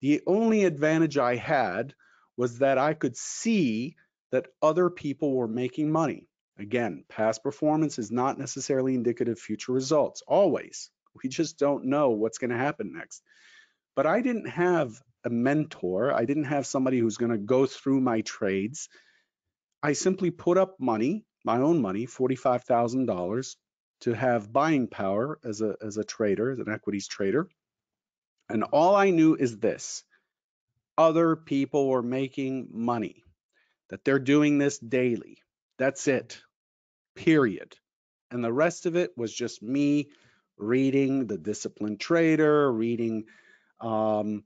The only advantage I had was that I could see that other people were making money. Again, past performance is not necessarily indicative of future results, always. We just don't know what's going to happen next. But I didn't have a mentor. I didn't have somebody who's going to go through my trades. I simply put up money, my own money, $45,000 to have buying power as a, as a trader, as an equities trader. And all I knew is this, other people were making money, that they're doing this daily. That's it, period. And the rest of it was just me reading The Disciplined Trader, reading um,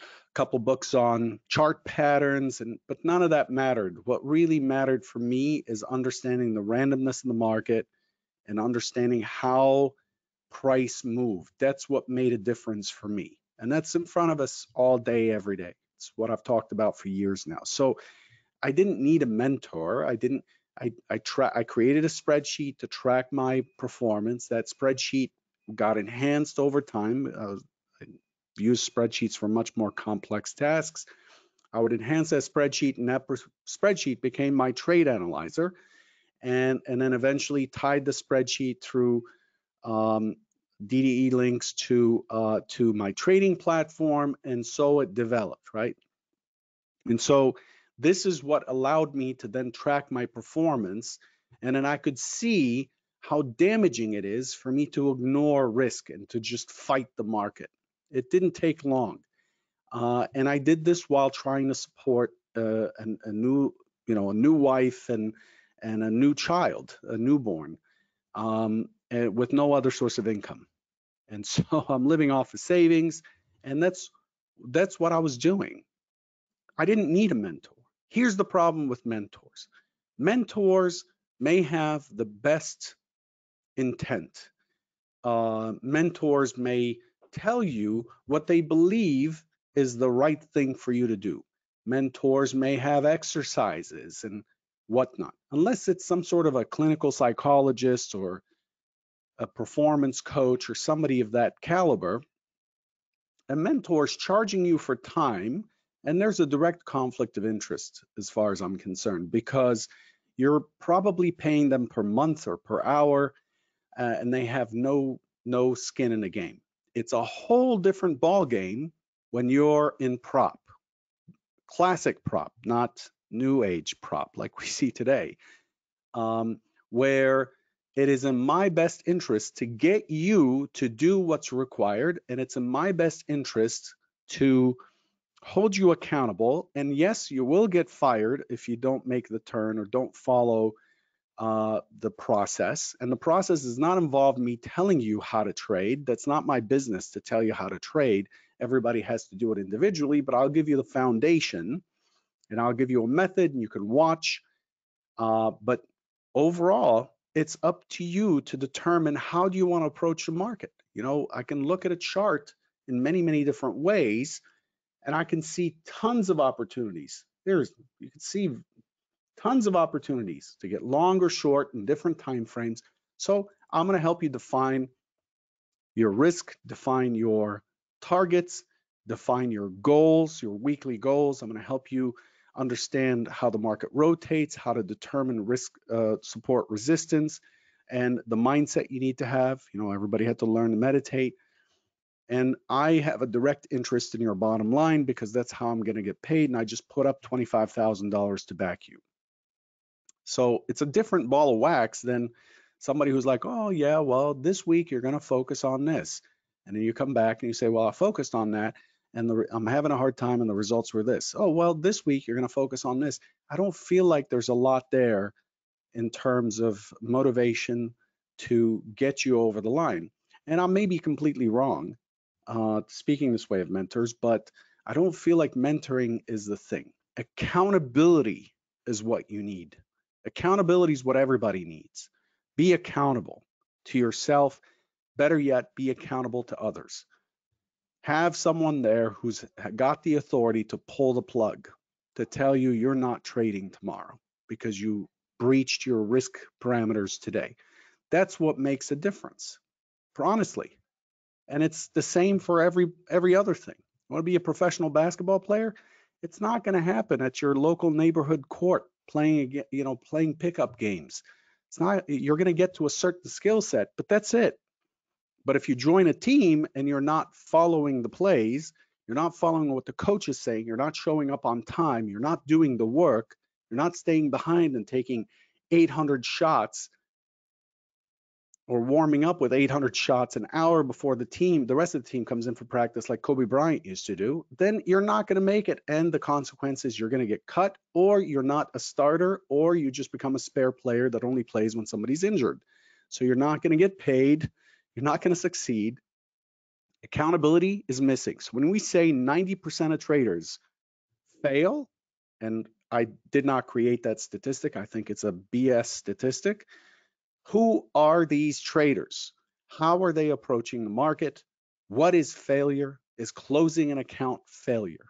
a couple books on chart patterns, and but none of that mattered. What really mattered for me is understanding the randomness in the market and understanding how price moved. That's what made a difference for me. And that's in front of us all day, every day. It's what I've talked about for years now. So I didn't need a mentor. I didn't, I, I, tra- I created a spreadsheet to track my performance. That spreadsheet got enhanced over time. Uh, I used spreadsheets for much more complex tasks. I would enhance that spreadsheet and that spreadsheet became my trade analyzer and, and then eventually tied the spreadsheet through um, DDE links to, uh, to my trading platform. And so it developed, right? And so this is what allowed me to then track my performance. And then I could see how damaging it is for me to ignore risk and to just fight the market. It didn't take long. Uh, and I did this while trying to support uh, a, a, new, you know, a new wife and and a new child, a newborn, um, with no other source of income. And so I'm living off of savings, and that's that's what I was doing. I didn't need a mentor. Here's the problem with mentors. Mentors may have the best intent. Uh, mentors may tell you what they believe is the right thing for you to do. Mentors may have exercises and whatnot, unless it's some sort of a clinical psychologist or a performance coach or somebody of that caliber. A mentor is charging you for time, and there's a direct conflict of interest as far as I'm concerned because you're probably paying them per month or per hour, uh, and they have no no skin in the game. It's a whole different ball game when you're in prop, classic prop, not new age prop like we see today, um, where it is in my best interest to get you to do what's required, and it's in my best interest to hold you accountable. And yes, you will get fired if you don't make the turn or don't follow uh, the process. And the process does not involve me telling you how to trade. That's not my business to tell you how to trade. Everybody has to do it individually, but I'll give you the foundation and I'll give you a method and you can watch. Uh, but overall, it's up to you to determine how do you want to approach the market. You know, I can look at a chart in many, many different ways, and I can see tons of opportunities. There's, you can see tons of opportunities to get long or short in different time frames. So I'm going to help you define your risk, define your targets, define your goals, your weekly goals. I'm going to help you understand how the market rotates, how to determine risk uh, support resistance, and the mindset you need to have. You know, everybody had to learn to meditate. And I have a direct interest in your bottom line because that's how I'm going to get paid. And I just put up $25,000 to back you. So it's a different ball of wax than somebody who's like, oh, yeah, well, this week you're going to focus on this. And then you come back and you say, well, I focused on that and the, I'm having a hard time and the results were this. Oh, well, this week you're going to focus on this. I don't feel like there's a lot there in terms of motivation to get you over the line. And I may be completely wrong uh, speaking this way of mentors, but I don't feel like mentoring is the thing. Accountability is what you need. Accountability is what everybody needs. Be accountable to yourself. Better yet, be accountable to others have someone there who's got the authority to pull the plug to tell you you're not trading tomorrow because you breached your risk parameters today. That's what makes a difference, honestly. And it's the same for every every other thing. You want to be a professional basketball player? It's not going to happen at your local neighborhood court playing you know playing pickup games. It's not you're going to get to a certain skill set, but that's it. But if you join a team and you're not following the plays, you're not following what the coach is saying, you're not showing up on time, you're not doing the work, you're not staying behind and taking 800 shots or warming up with 800 shots an hour before the team, the rest of the team comes in for practice like Kobe Bryant used to do, then you're not going to make it. And the consequences, you're going to get cut or you're not a starter or you just become a spare player that only plays when somebody's injured. So you're not going to get paid you're not going to succeed. Accountability is missing. So when we say 90% of traders fail, and I did not create that statistic, I think it's a BS statistic. Who are these traders? How are they approaching the market? What is failure? Is closing an account failure?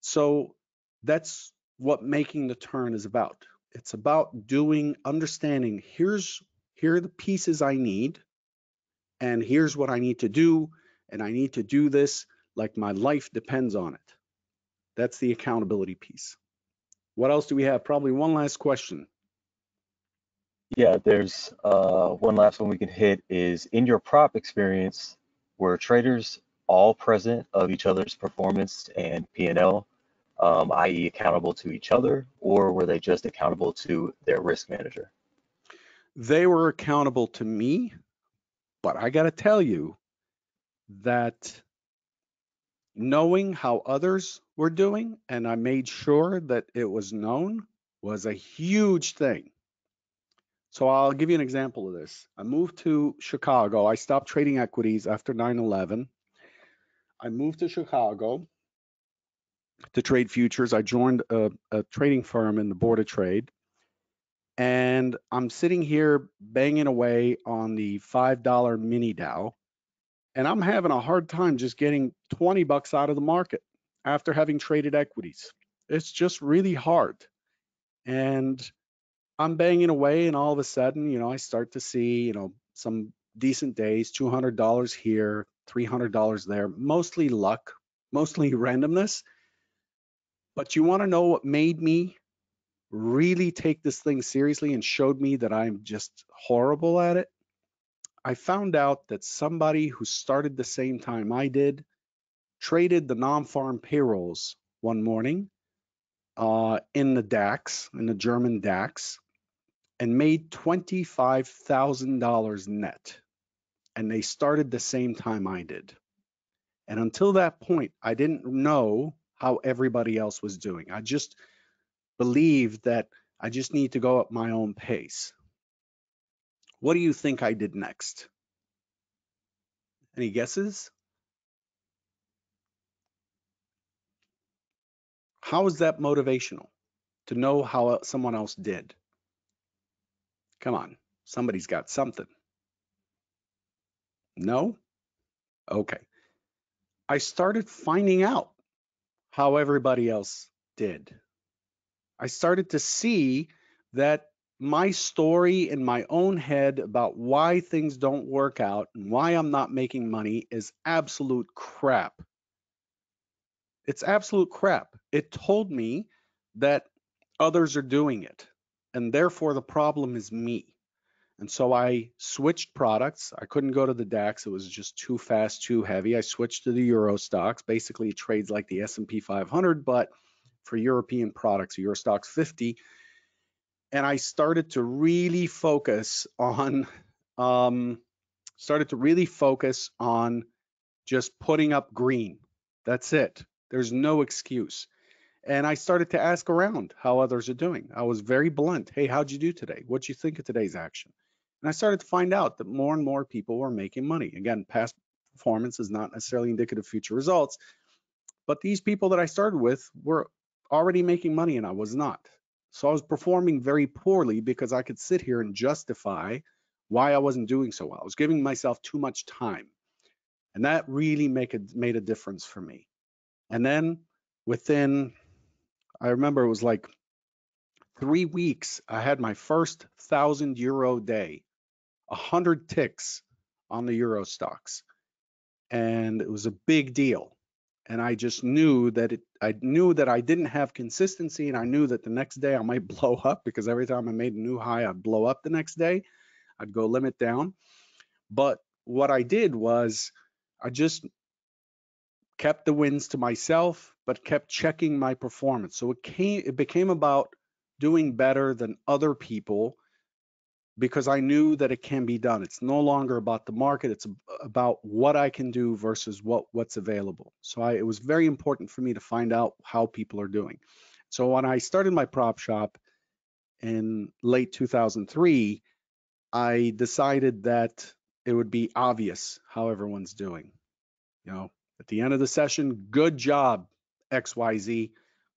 So that's what making the turn is about. It's about doing, understanding, here's here are the pieces I need and here's what I need to do, and I need to do this like my life depends on it. That's the accountability piece. What else do we have? Probably one last question. Yeah, there's uh, one last one we can hit is in your prop experience, were traders all present of each other's performance and P&L, um, i.e. accountable to each other, or were they just accountable to their risk manager? They were accountable to me but I got to tell you that knowing how others were doing, and I made sure that it was known, was a huge thing. So I'll give you an example of this. I moved to Chicago. I stopped trading equities after 9 11. I moved to Chicago to trade futures. I joined a, a trading firm in the Board of Trade and I'm sitting here banging away on the $5 mini Dow, and I'm having a hard time just getting 20 bucks out of the market after having traded equities. It's just really hard. And I'm banging away, and all of a sudden, you know, I start to see, you know, some decent days, $200 here, $300 there, mostly luck, mostly randomness. But you want to know what made me really take this thing seriously and showed me that I'm just horrible at it, I found out that somebody who started the same time I did traded the non-farm payrolls one morning uh, in the DAX, in the German DAX, and made $25,000 net. And they started the same time I did. And until that point, I didn't know how everybody else was doing. I just believe that I just need to go at my own pace. What do you think I did next? Any guesses? How is that motivational to know how someone else did? Come on, somebody's got something. No? Okay. I started finding out how everybody else did. I started to see that my story in my own head about why things don't work out and why I'm not making money is absolute crap. It's absolute crap. It told me that others are doing it, and therefore the problem is me. And so I switched products. I couldn't go to the DAX. It was just too fast, too heavy. I switched to the Euro Stoxx. Basically, it trades like the S&P 500, but for European products, Euro Stoxx 50. And I started to really focus on, um, started to really focus on just putting up green. That's it. There's no excuse. And I started to ask around how others are doing. I was very blunt. Hey, how'd you do today? What'd you think of today's action? And I started to find out that more and more people were making money. Again, past performance is not necessarily indicative of future results, but these people that I started with were already making money and I was not. So I was performing very poorly because I could sit here and justify why I wasn't doing so well. I was giving myself too much time. And that really make a, made a difference for me. And then within, I remember it was like three weeks, I had my first thousand euro day, a hundred ticks on the Euro Stoxx. And it was a big deal. And I just knew that it, I knew that I didn't have consistency and I knew that the next day I might blow up because every time I made a new high, I'd blow up the next day. I'd go limit down. But what I did was I just kept the wins to myself, but kept checking my performance. So it came, it became about doing better than other people because I knew that it can be done. It's no longer about the market, it's about what I can do versus what what's available. So I, it was very important for me to find out how people are doing. So when I started my prop shop in late 2003, I decided that it would be obvious how everyone's doing. You know, at the end of the session, good job, XYZ.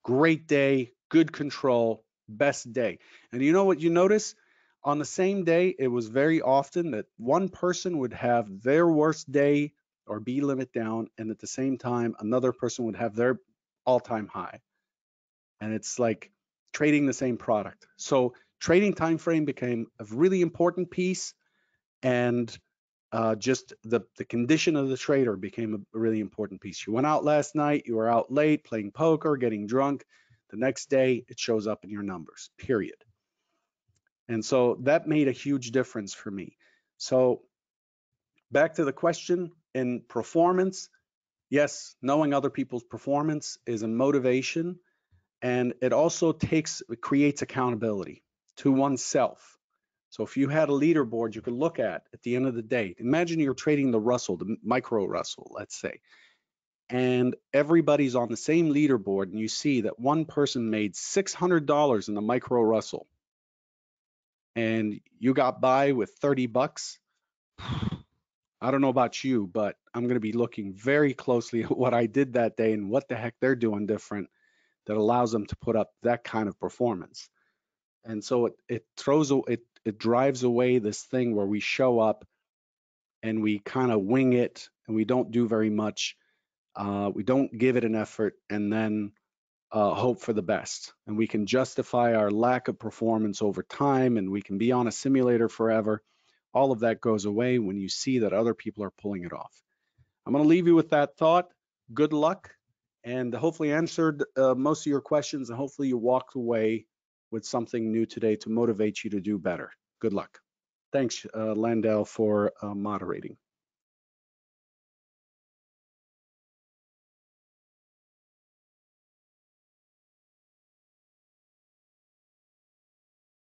Great day, good control, best day. And you know what you notice? On the same day, it was very often that one person would have their worst day or be limit down, and at the same time, another person would have their all-time high. And it's like trading the same product. So trading time frame became a really important piece, and uh, just the, the condition of the trader became a really important piece. You went out last night, you were out late playing poker, getting drunk. The next day, it shows up in your numbers, period. And so that made a huge difference for me. So back to the question in performance, yes, knowing other people's performance is a motivation and it also takes, it creates accountability to oneself. So if you had a leaderboard you could look at at the end of the day, imagine you're trading the Russell, the micro Russell, let's say, and everybody's on the same leaderboard and you see that one person made $600 in the micro Russell and you got by with 30 bucks. I don't know about you, but I'm going to be looking very closely at what I did that day and what the heck they're doing different that allows them to put up that kind of performance. And so it, it throws it it drives away this thing where we show up and we kind of wing it and we don't do very much. Uh, we don't give it an effort and then uh, hope for the best. And we can justify our lack of performance over time and we can be on a simulator forever. All of that goes away when you see that other people are pulling it off. I'm going to leave you with that thought. Good luck and hopefully answered uh, most of your questions and hopefully you walked away with something new today to motivate you to do better. Good luck. Thanks, uh, Landell, for uh, moderating.